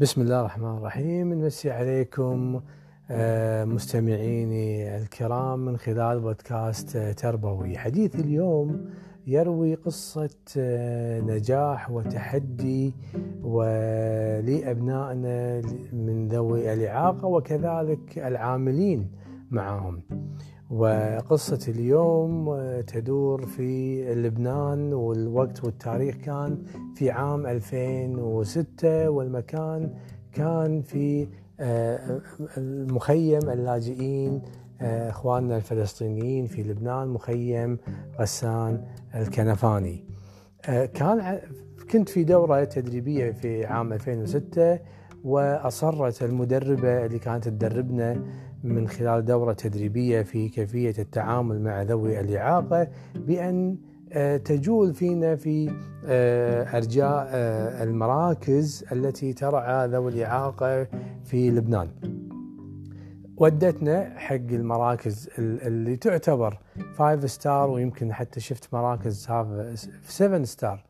بسم الله الرحمن الرحيم. نمسي عليكم آه، مستمعيني الكرام من خلال بودكاست آه، تربوي. حديث اليوم يروي قصة آه، نجاح وتحدي لأبنائنا من ذوي الإعاقة وكذلك العاملين معهم. وقصة اليوم تدور في لبنان والوقت والتاريخ كان في عام 2006 والمكان كان في آه، المخيم اللاجئين آه، إخواننا الفلسطينيين في لبنان مخيم غسان الكنفاني. آه، كان كنت في دورة تدريبية في عام 2006 وأصرت المدربة اللي كانت تدربنا من خلال دورة تدريبية في كيفية التعامل مع ذوي الإعاقة بأن آه، تجول فينا في آه، أرجاء آه، المراكز التي ترعى ذوي الإعاقة في لبنان. ودتنا حق المراكز اللي تعتبر 5 ستار ويمكن حتى شفت مراكز 7 ستار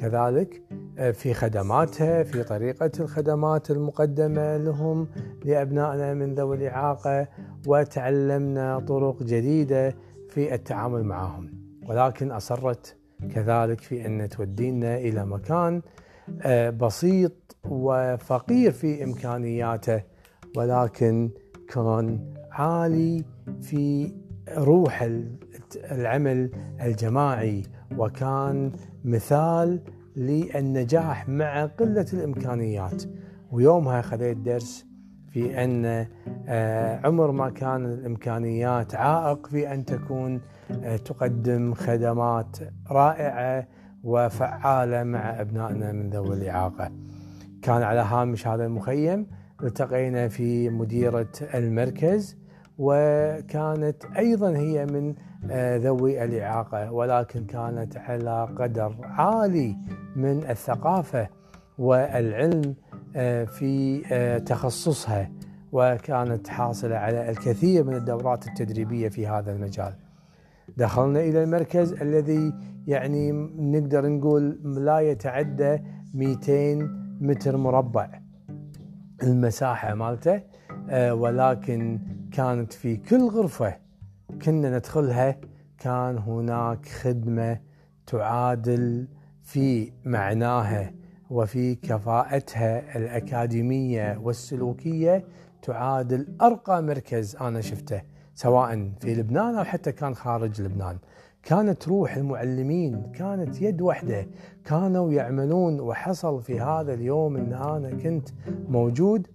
كذلك آه، في خدماتها في طريقة الخدمات المقدمة لهم لأبنائنا من ذوي الإعاقة وتعلمنا طرق جديدة في التعامل معهم. ولكن أصرت كذلك في أن تودينا إلى مكان آه، بسيط وفقير في إمكانياته ولكن كان عالي في روح العمل الجماعي وكان مثال للنجاح مع قلة الإمكانيات. ويومها خذيت درس في أن آه، عمر ما كان الإمكانيات عائق في أن تكون آه، تقدم خدمات رائعة وفعالة مع أبنائنا من ذوي الإعاقة. كان على هامش هذا المخيم التقينا في مديرة المركز وكانت أيضا هي من ذوي الإعاقة ولكن كانت على قدر عالي من الثقافة والعلم آه، في آه، تخصصها وكانت حاصلة على الكثير من الدورات التدريبية في هذا المجال. دخلنا إلى المركز الذي يعني نقدر نقول لا يتعدى 200 متر مربع. المساحة مالته ولكن كانت في كل غرفة كنا ندخلها كان هناك خدمة تعادل في معناها وفي كفاءتها الأكاديمية والسلوكية تعادل أرقى مركز أنا شفته سواء في لبنان أو حتى كان خارج لبنان. كانت روح المعلمين كانت يد واحدة كانوا يعملون وحصل في هذا اليوم أن أنا كنت موجود.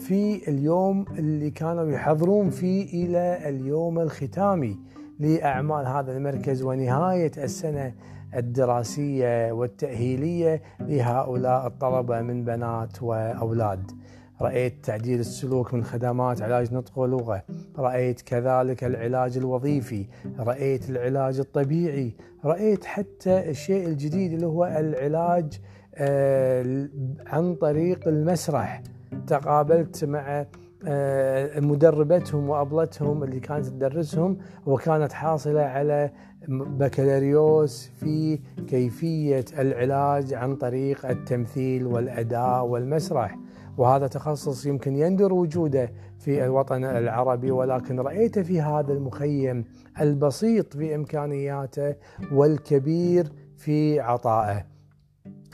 في اليوم اللي كانوا يحضرون فيه إلى اليوم الختامي لأعمال هذا المركز ونهاية السنة الدراسية والتأهيلية لهؤلاء الطلبة من بنات وأولاد. رأيت تعديل السلوك من خدمات علاج نطق ولغة. رأيت كذلك العلاج الوظيفي. رأيت العلاج الطبيعي. رأيت حتى الشيء الجديد اللي هو العلاج آه، عن طريق المسرح. تقابلت مع آه، مدربتهم وأبلتهم اللي كانت تدرسهم وكانت حاصلة على بكالوريوس في كيفية العلاج عن طريق التمثيل والأداء والمسرح. وهذا تخصص يمكن يندر وجوده في الوطن العربي ولكن رايته في هذا المخيم البسيط في إمكانياته والكبير في عطائه.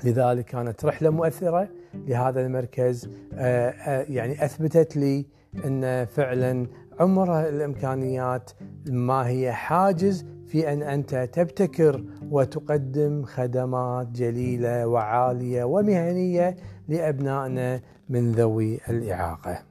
لذلك كانت رحلة مؤثرة لهذا المركز آه، آه، يعني أثبتت لي إن فعلا عمر الإمكانيات ما هي حاجز في أن أنت تبتكر وتقدم خدمات جليلة وعالية ومهنية لأبنائنا من ذوي الإعاقة.